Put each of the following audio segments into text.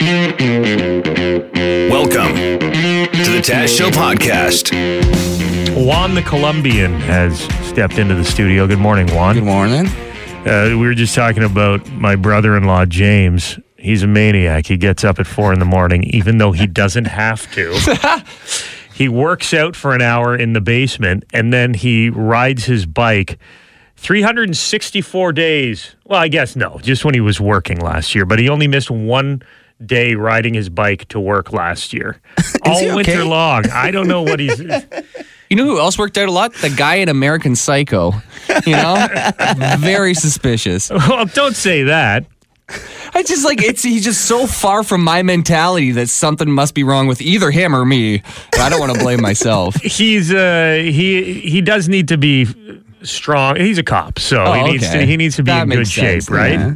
Welcome to the Taz Show podcast. Juan the Colombian has stepped into the studio. Good morning, Juan. Good morning. Uh, we were just talking about my brother in law, James. He's a maniac. He gets up at four in the morning, even though he doesn't have to. he works out for an hour in the basement and then he rides his bike 364 days. Well, I guess no, just when he was working last year, but he only missed one day riding his bike to work last year. All he winter long. I don't know what he's. You know who else worked out a lot? The guy in American Psycho. You know, very suspicious. well, don't say that. I just like it's he's just so far from my mentality that something must be wrong with either him or me. But I don't want to blame myself. he's uh he he does need to be strong. He's a cop, so Oh, he needs okay. to he needs to be That in good sense, shape, right? yeah.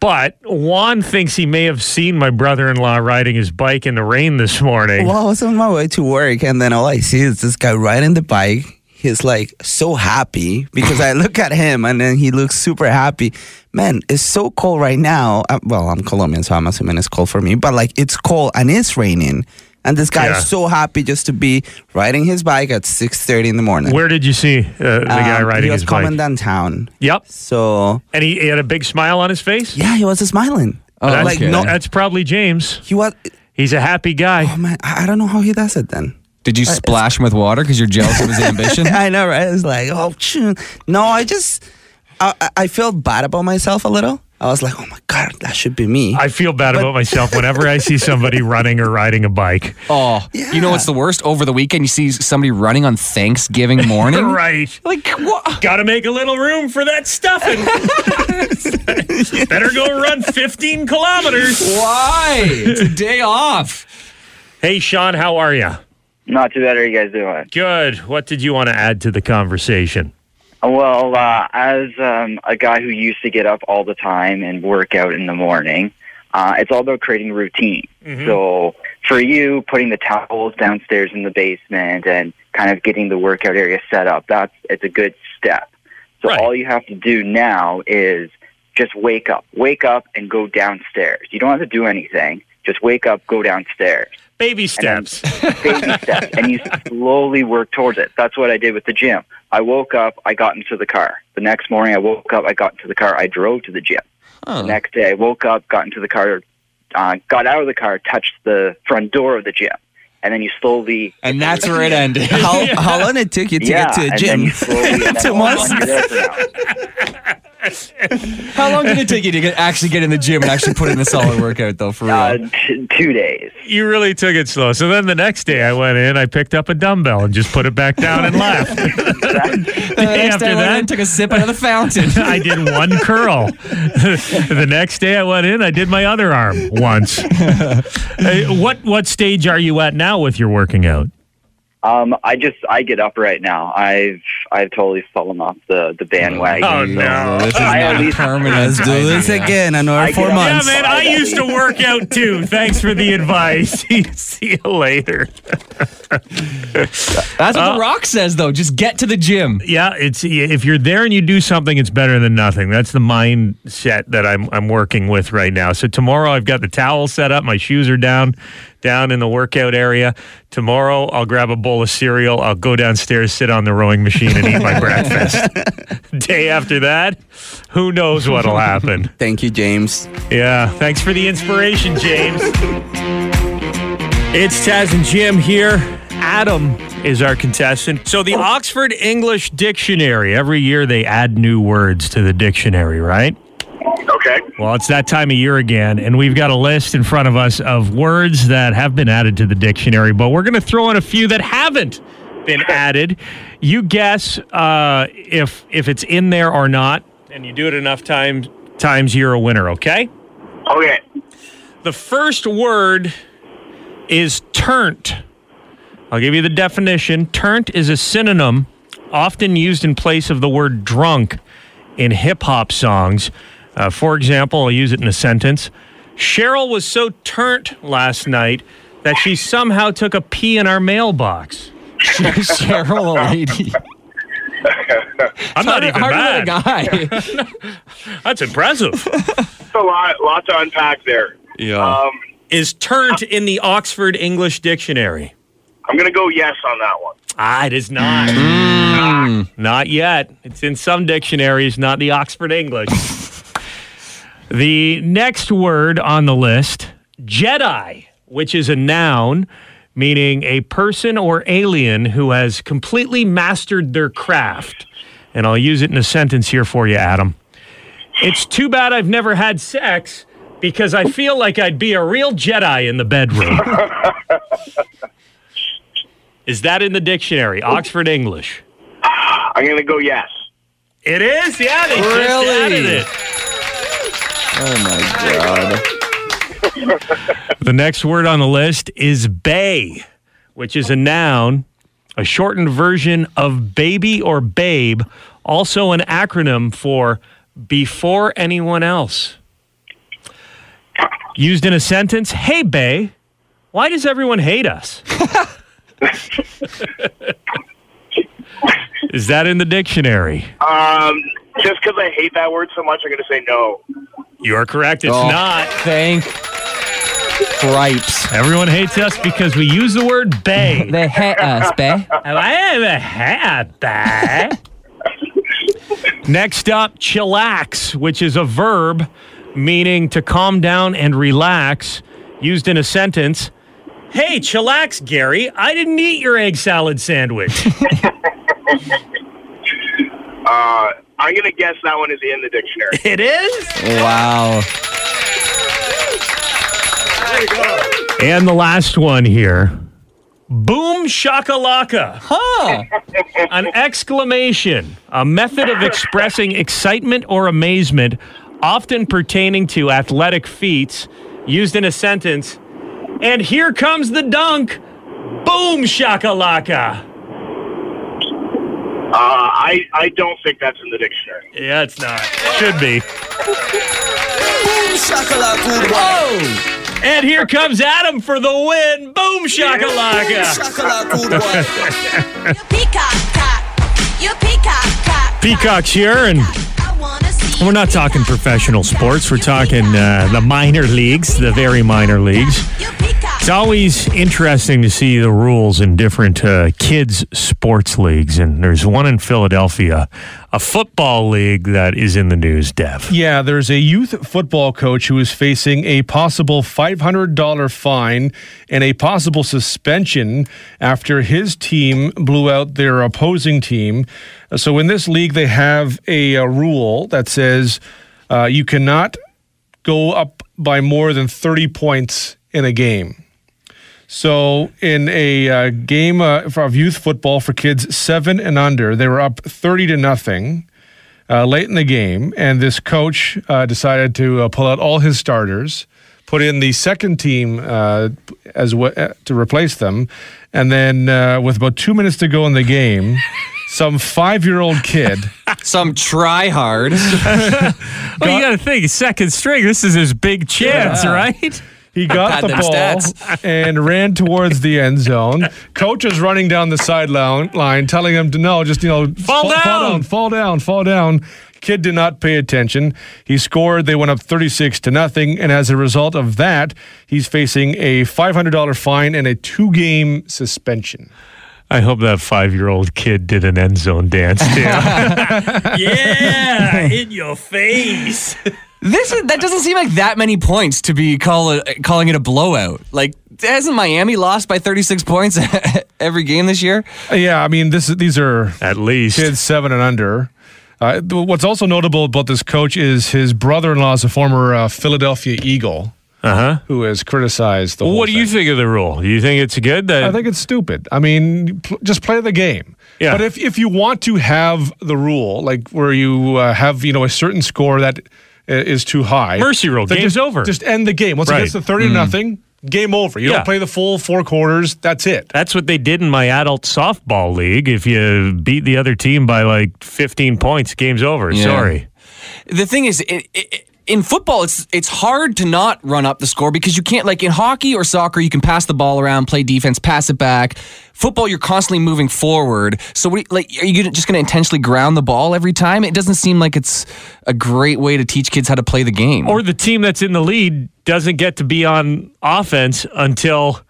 But Juan thinks he may have seen my brother-in-law riding his bike in the rain this morning. Well, I was on my way to work, and then all I see is this guy riding the bike. He's like so happy because I look at him, and then he looks super happy. Man, it's so cold right now. Uh, well, I'm Colombian, so I'm assuming it's cold for me. But like, it's cold and it's raining, and this guy Yeah. is so happy just to be riding his bike at 6:30 in the morning. Where did you see uh, the guy Um, riding He was his coming bike? downtown. Yep, So and he, he had a big smile on his face. yeah, he was smiling. Oh, that's, like okay. no, that's probably James. he was. He's a happy guy. Oh man, I I don't know how he does it then. Did you splash him with water because you're jealous of his ambition? I know, right? It's like, oh, choo. no, I just, I, I- I felt bad about myself a little. I was like, oh my god, that should be me. I feel bad about myself whenever I see somebody running or riding a bike. Oh, yeah. you know what's the worst? Over the weekend, you see somebody running on Thanksgiving morning. Right. Like what? Got to make a little room for that stuffing. Better go run 15 kilometers. Why? It's a day off. Hey, Sean, how are you? Not too bad. How are you guys doing? Good. What did you want to add to the conversation? Well, uh, as um, a guy who used to get up all the time and work out in the morning, uh, it's all about creating routine. So for you, putting the towels downstairs in the basement and kind of getting the workout area set up, that's it's a good step. So Right. all you have to do now is just wake up, wake up and go downstairs. You don't have to do anything. Just wake up, go downstairs. Baby steps. baby steps, and you slowly work towards it. That's what I did with the gym. I woke up, I got into the car. The next morning, I woke up, I got into the car, I drove to the gym. The next day, I woke up, got into the car, uh, got out of the car, touched the front door of the gym, and then you slowly. And that's where it ended. how, how long it took you to yeah, get to a and gym? then you slowly. and then Two all of a months? Sudden you're there for now. How long did it take you to get, actually get in the gym and actually put in a solid workout, though? For real. Uh, t- two days. You really took it slow. So then the next day I went in, I picked up a dumbbell and just put it back down and left. The Day next after day I went that, and took a sip out of the fountain. I did one curl. the next day I went in, I did my other arm once. Hey, what what stage are you at now with your working out? Um, I just I get up right now. I've I've totally fallen off the the bandwagon. Oh, so- no. This is I not a least- permanent. Let's do this idea. again. Another I four get- Yeah, months. man, I used to work out too. Thanks for the advice. See you later. That's what The Rock says, though. Just get to the gym. Yeah, it's if you're there and you do something, it's better than nothing. That's the mindset that I'm I'm working with right now. So tomorrow I've got the towel set up, my shoes are down, down in the workout area. Tomorrow I'll grab a bowl of cereal, I'll go downstairs, sit on the rowing machine, and eat my breakfast. Day after that, who knows what'll happen? Thank you, James. Yeah, thanks for the inspiration, James. It's Taz and Jim here. Adam is our contestant. So, the Oxford English Dictionary, every year they add new words to the dictionary, right? Okay. Well, it's that time of year again, and we've got a list in front of us of words that have been added to the dictionary, but we're going to throw in a few that haven't been added. You guess uh, if if it's in there or not, and you do it enough times, times you're a winner. Okay. Okay. The first word is turnt. I'll give you the definition. Turnt is a synonym often used in place of the word drunk in hip hop songs. Uh, for example, I'll use it in a sentence. Cheryl was so turnt last night that she somehow took a pee in our mailbox. Cheryl, a lady. I'm not even Harder than bad. a guy. That's impressive. It's a lot, lot to unpack there. Yeah. Um, is turned in the Oxford English Dictionary? I'm gonna go yes on that one. Ah, it is not. Not yet. It's in some dictionaries, not the Oxford English. the next word on the list Jedi, which is a noun meaning a person or alien who has completely mastered their craft. And I'll use it in a sentence here for you, Adam. It's too bad I've never had sex because I feel like I'd be a real Jedi in the bedroom. is that in the dictionary? Oxford English. I'm gonna go yes. It is? Yeah, they just added it. Oh my god. The next word on the list is bay, which is a noun, a shortened version of baby or babe, also an acronym for before anyone else. Used in a sentence, hey, bay, why does everyone hate us? is that in the dictionary? Um, just because I hate that word so much, I'm gonna say no. You are correct. It's Oh, not. Thank Cripes. Everyone hates us because we use the word bay. They hate us, bay. I have a hat back. Next up, chillax, which is a verb meaning to calm down and relax, used in a sentence. Hey, chillax, Gary. I didn't eat your egg salad sandwich. Uh, I'm gonna guess that one is in the dictionary. it is? Wow. And the last one here. Boom shakalaka. Huh. An exclamation, a method of expressing excitement or amazement, often pertaining to athletic feats, used in a sentence. And here comes the dunk. Boom shakalaka. Uh, I I don't think that's in the dictionary. Yeah, it's not. Should be. And here comes Adam for the win. Boom shakalaka. Peacock cock. You peacock cock. Peacock's here, and I wanna see we're not talking professional sports. We're talking uh, the minor leagues, the very minor leagues. It's always interesting to see the rules in different uh, kids' sports leagues, and there's one in Philadelphia, a football league that is in the news. Dev. Yeah, there's a youth football coach who is facing a possible $500 fine and a possible suspension after his team blew out their opposing team. So, in this league, they have a, uh rule that says uh, you cannot go up by more than 30 points in a game. So, in a uh, game uh, of youth football for kids seven and under, they were up 30 to nothing uh, late in the game, and this coach uh, decided to uh, pull out all his starters, put in the second team uh, as w- uh, to replace them, and then uh, with about two minutes to go in the game, some five-year-old kid. Some try hard. Well, you got to think, second string. This is his big chance, right? He got the ball stats. and ran towards the end zone. Coach is running down the sideline line, telling him to no, just you know, Fall down. fall down, fall down, fall down. Kid did not pay attention. He scored. They went up 36 to nothing, and as a result of that, he's facing a $500 fine and a two-game suspension. I hope that five-year-old kid did an end zone dance too. yeah, in your face. This is, that doesn't seem like that many points to be call it, calling it a blowout. Like hasn't Miami lost by 36 points every game this year? Yeah, I mean, this these are At least. kids seven and under. Uh, what's also notable about this coach is his brother-in-law is a former uh, Philadelphia Eagle Uh huh. who has criticized the whole What do you thing. think of the rule? Do you think it's good? That I think it's stupid. I mean, pl- just play the game. Yeah. But if, if you want to have the rule, like where you uh, have you know a certain score that i- is too high, Mercy rule, then game's just, over. Just end the game. Once Right. it gets to thirty to mm-hmm. nothing, game over. You Yeah. don't play the full four quarters. That's it. That's what they did in my adult softball league. If you beat the other team by like 15 points, game's over. Yeah. Sorry. The thing is, it, it, in football, it's it's hard to not run up the score because you can't like in hockey or soccer, you can pass the ball around, play defense, pass it back. Football, you're constantly moving forward. So, what, like, are you just going to intentionally ground the ball every time? It doesn't seem like it's a great way to teach kids how to play the game. Or the team that's in the lead doesn't get to be on offense until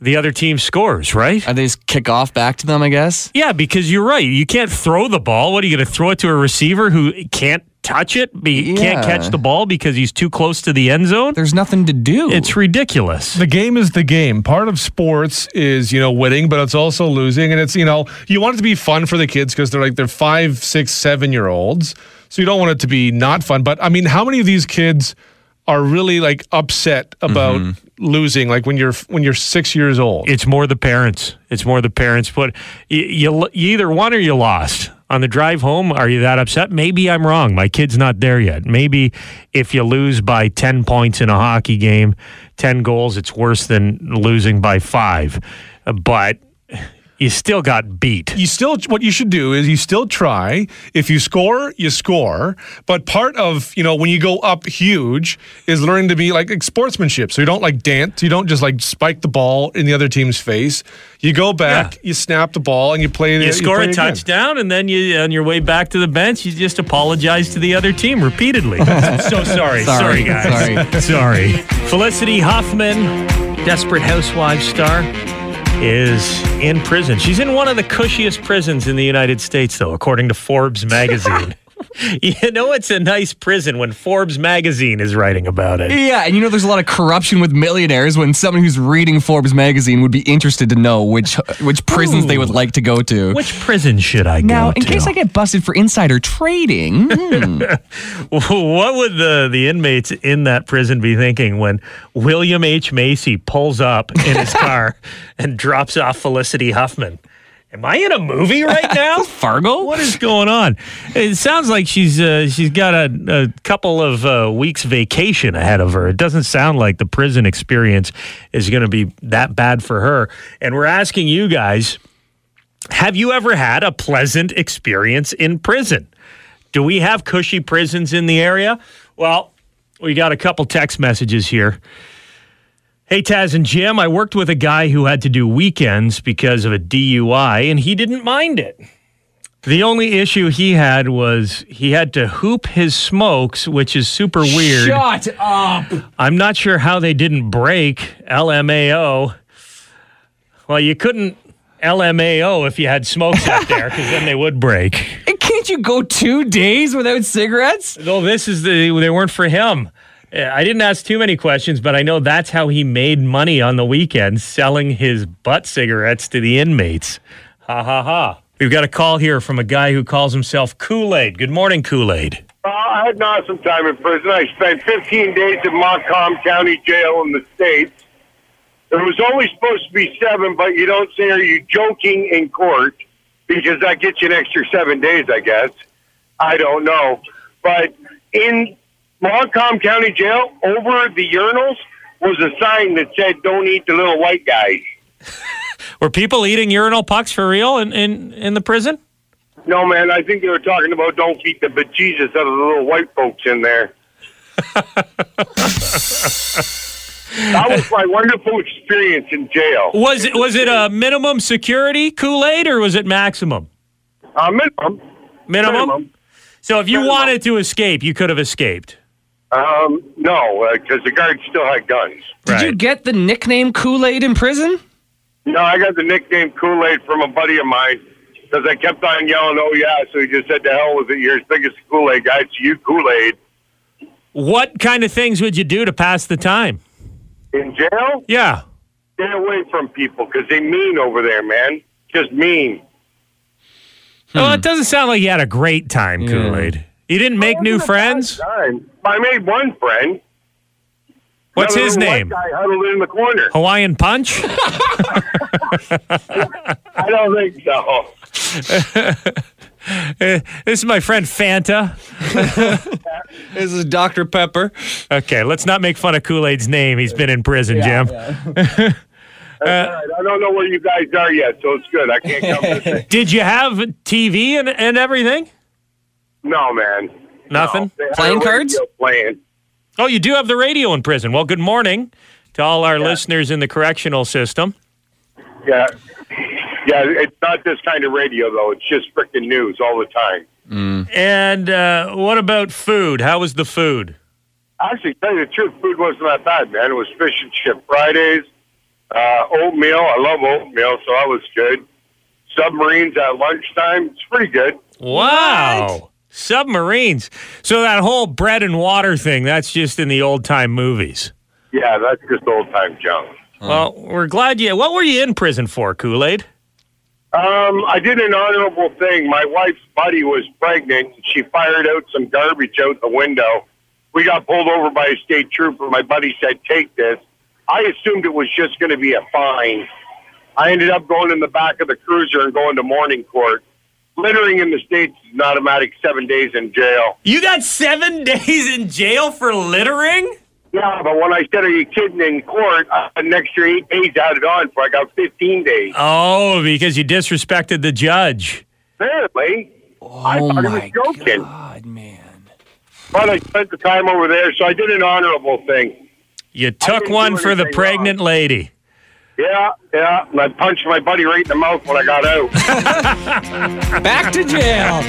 the other team scores, right? Are they just kick off back to them? I guess. Yeah, because you're right. You can't throw the ball. What are you going to throw it to a receiver who can't touch it? Be, Can't catch the ball because he's too close to the end zone? There's nothing to do. It's ridiculous. The game is the game. Part of sports is, you know, winning, but it's also losing. And it's, you know, you want it to be fun for the kids because they're like, they're five, six, seven year olds. So you don't want it to be not fun. But I mean, how many of these kids are really like upset about mm-hmm. losing, like when you're when you're six years old? It's more the parents. It's more the parents. But you, you, you either won or you lost. On the drive home, are you that upset? Maybe I'm wrong. My kid's not there yet. Maybe if you lose by 10 points in a hockey game, 10 goals, it's worse than losing by five. But you still got beat. you still what you should do is you still try if you score you score but part of you know when you go up huge is learning to be like, sportsmanship so you don't like dance you don't just like spike the ball in the other team's face you go back Yeah. you snap the ball and you play the You score play a again. touchdown, and then you, on your way back to the bench, you just apologize to the other team repeatedly. I'm so sorry, sorry, Sorry, guys, sorry. Felicity Huffman, Desperate Housewives star, is in prison. She's in one of the cushiest prisons in the United States, though, according to Forbes magazine. you know, it's a nice prison when Forbes magazine is writing about it. Yeah, and you know there's a lot of corruption with millionaires when someone who's reading Forbes magazine would be interested to know which which prisons they would like to go to. Which prison should I now, go to? Now, in case I get busted for insider trading, hmm, what would the, the inmates in that prison be thinking when William H. Macy pulls up in his car and drops off Felicity Huffman? Am I in a movie right now? Fargo? What is going on? It sounds like she's uh, she's got a, a couple of uh, weeks vacation ahead of her. It doesn't sound like the prison experience is going to be that bad for her. And we're asking you guys, have you ever had a pleasant experience in prison? Do we have cushy prisons in the area? Well, we got a couple text messages here. Hey, Taz and Jim, I worked with a guy who had to do weekends because of a DUI, and he didn't mind it. The only issue he had was he had to hoop his smokes, which is super weird. Shut up. I'm not sure how they didn't break LMAO. Well, you couldn't LMAO if you had smokes out there, because then they would break. And can't you go two days without cigarettes? Though this is the they weren't for him. I didn't ask too many questions, but I know that's how he made money on the weekend selling his butt cigarettes to the inmates. Ha ha ha. We've got a call here from a guy who calls himself Kool Aid. Good morning, Kool Aid. Uh, I had an awesome time in prison. I spent 15 days in Montcalm County Jail in the States. There was only supposed to be seven, but you don't say, are you joking in court? Because that gets you an extra seven days, I guess. I don't know. But in Montcalm County Jail, over the urinals was a sign that said, don't eat the little white guys. Were people eating urinal pucks for real in, in, in the prison? No, man, I think they were talking about don't eat the bejesus out of the little white folks in there. that was my wonderful experience in jail. Was it was it a minimum security Kool Aid or was it maximum? Uh, minimum. Minimum. Minimum. So if you Minimum. wanted to escape, you could have escaped. Um, no, because the guards still had guns. Did you get the nickname Kool Aid in prison? No, I got the nickname Kool Aid from a buddy of mine because I kept on yelling, "Oh yeah!" So he just said, "To hell with it! You're as big as Kool Aid guy. It's you, Kool Aid." What kind of things would you do to pass the time? In jail, Yeah. stay away from people because they mean over there, man. Just mean. Well, it doesn't sound like you had a great time, Kool Aid. You didn't make new friends? Time. I made one friend. What's his name? White guy huddled in the corner. Hawaiian Punch? I don't think so. Uh, this is my friend Fanta. This is Dr. Pepper. Okay, let's not make fun of Kool Aid's name. He's been in prison, Jim. That's all right. I don't know where you guys are yet, so it's good. I can't come visit. Did you have TV and, and everything? No, man. Nothing? No. Playing cards? Playing. Oh, you do have the radio in prison. Well, good morning to all our listeners in the correctional system. Yeah, yeah. It's not this kind of radio though. It's just freaking news all the time. And uh, what about food? How was the food? Actually, tell you the truth, food wasn't that bad, man. It was fish and chip Fridays, uh, oatmeal. I love oatmeal, so that was good. Submarines at lunchtime. It's pretty good. Wow. Submarines. So that whole bread and water thing, that's just in the old time movies. Yeah, that's just old time junk. Well, we're glad you. What were you in prison for, Kool Aid? Um, I did an honorable thing. My wife's buddy was pregnant. and She fired out some garbage out the window. We got pulled over by a state trooper. My buddy said, "Take this." I assumed it was just going to be a fine. I ended up going in the back of the cruiser and going to morning court. Littering in the states is an automatic seven days in jail. You got seven days in jail for littering? Yeah, but when I said, "Are you kidding?" in court, uh, an extra eight days added on, so I got fifteen days. Oh, because you disrespected the judge. Apparently, I Oh thought he was joking. God, man. But I spent the time over there, so I did an honorable thing. You took one for the anything pregnant lady. Yeah, yeah. And I punched my buddy right in the mouth when I got out. Back to jail.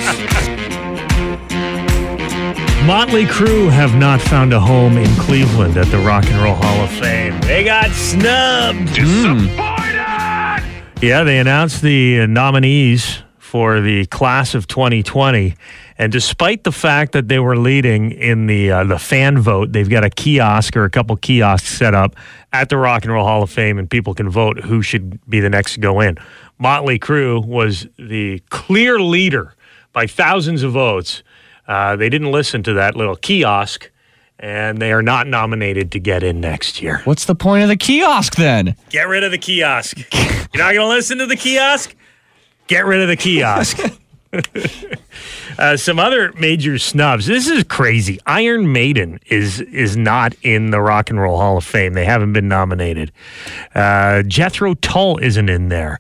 Motley Crue have not found a home in Cleveland at the Rock and Roll Hall of Fame. They got snubbed. Disappointed. Yeah, they announced the uh, nominees for the class of 2020, and despite the fact that they were leading in the uh, the fan vote, they've got a kiosk or a couple kiosks set up at the Rock and Roll Hall of Fame, and people can vote who should be the next to go in. Motley Crue was the clear leader by thousands of votes. Uh, they didn't listen to that little kiosk, and they are not nominated to get in next year. What's the point of the kiosk then? Get rid of the kiosk. You're not going to listen to the kiosk? Get rid of the kiosk. uh, some other major snubs. This is crazy. Iron Maiden is is not in the Rock and Roll Hall of Fame. They haven't been nominated. Uh, Jethro Tull isn't in there.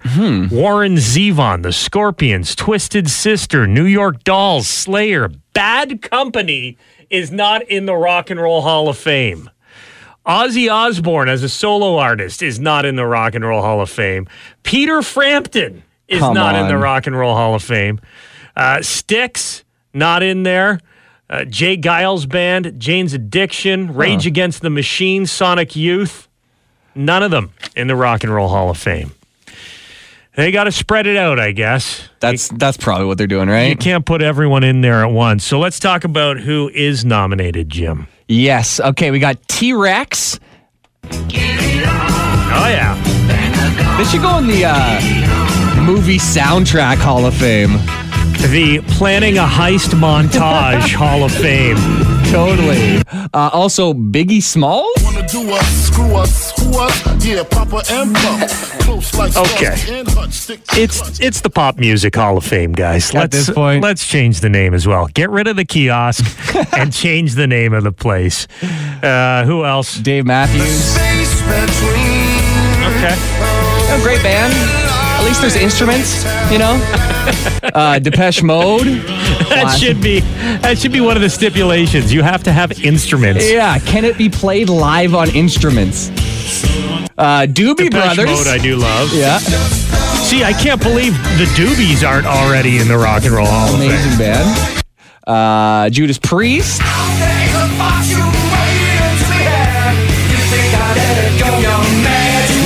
Warren Zevon, The Scorpions, Twisted Sister, New York Dolls, Slayer, Bad Company is not in the Rock and Roll Hall of Fame. Ozzy Osbourne as a solo artist is not in the Rock and Roll Hall of Fame. Peter Frampton is Come not in the. Rock and Roll Hall of Fame. Uh, Styx not in there. Uh, J. Geils Band, Jane's Addiction, Rage Against the Machine, Sonic Youth. None of them in the Rock and Roll Hall of Fame. They got to spread it out, I guess. That's that's probably what they're doing, right? You can't put everyone in there at once. So let's talk about who is nominated, Jim. Yes. Okay, we got T Rex. Oh, yeah. They should go in the uh, movie soundtrack Hall of Fame. The Planning a Heist Montage Hall of Fame. Totally. Uh, also, Biggie Smalls. Wanna do us, screw us, who us? Yeah, Papa and Pump. Close like Okay. And Hutch, It's it's the Pop Music Hall of Fame, guys. At Let's this point. let's change the name as well. Get rid of the kiosk and change the name of the place. Uh, who else? Dave Matthews. Okay. Oh, great band. At least there's instruments, you know. Uh, Depeche Mode. That should be that should be one of the stipulations. You have to have instruments. Yeah, can it be played live on instruments? Uh, Doobie Depeche Brothers. Mode I do love. yeah, See, I can't believe the Doobies aren't already in the Rock and Roll Hall of Fame. amazing band. Uh, Judas Priest.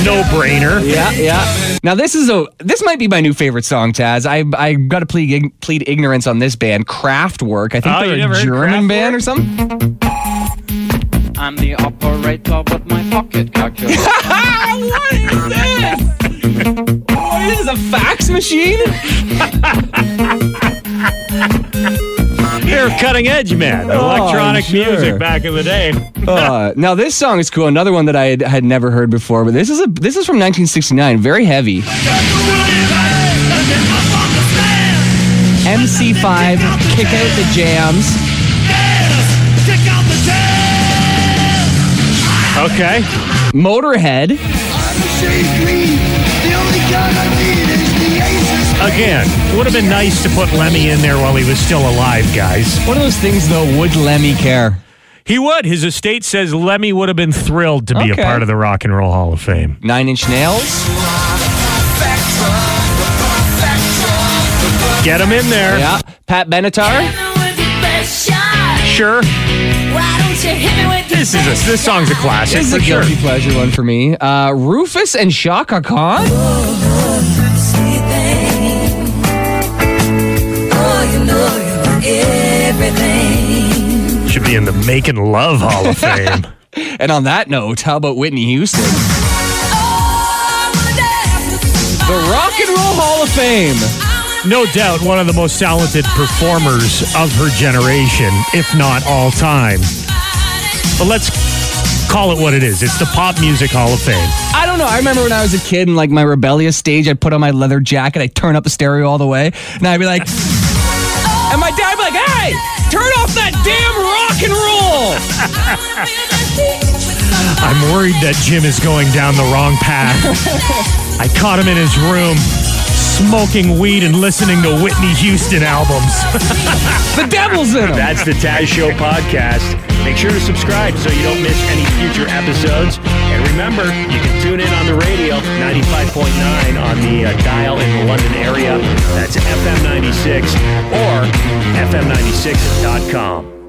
No brainer. Yeah, yeah. Now this is a this might be my new favorite song, Taz. I I got to plead plead ignorance on this band, Kraftwerk. I think Oh, they're a German band or something. I'm the operator with my pocket calculator. what is this? what is this, a fax machine? They're cutting edge, man. Electronic Oh, sure. music back in the day. Uh, now this song is cool. Another one that I had, had never heard before, but this is a this is from 1969. Very heavy. MC5, kick out the jams. Okay. Motorhead. Again, it would have been nice to put Lemmy in there while he was still alive, guys. One of those things though. Would Lemmy care? He would. His estate says Lemmy would have been thrilled to be Okay. a part of the Rock and Roll Hall of Fame. Nine Inch Nails. Get him in there. Yeah. Pat Benatar. Sure. This is a, this song's a classic This is for a sure. guilty pleasure one for me. Uh, Rufus and Chaka Khan. Should be in the Making Love Hall of Fame. And on that note, how about Whitney Houston? The Rock and Roll Hall of Fame. no doubt one of the most talented performers of her generation, if not all time. But let's call it what it is. It's the Pop Music Hall of Fame. I don't know. I remember when I was a kid in like my rebellious stage, I'd put on my leather jacket, I'd turn up the stereo all the way, and I'd be like, and my dad be like, hey, turn off that damn rock and roll. I'm worried that Jim is going down the wrong path. I caught him in his room smoking weed and listening to Whitney Houston albums. The devil's in him. That's the Taz Show podcast. Make sure to subscribe so you don't miss any future episodes. And remember, you can tune in on the radio, 95.9 on the uh, dial in the London area. That's FM 96 or FM96.com.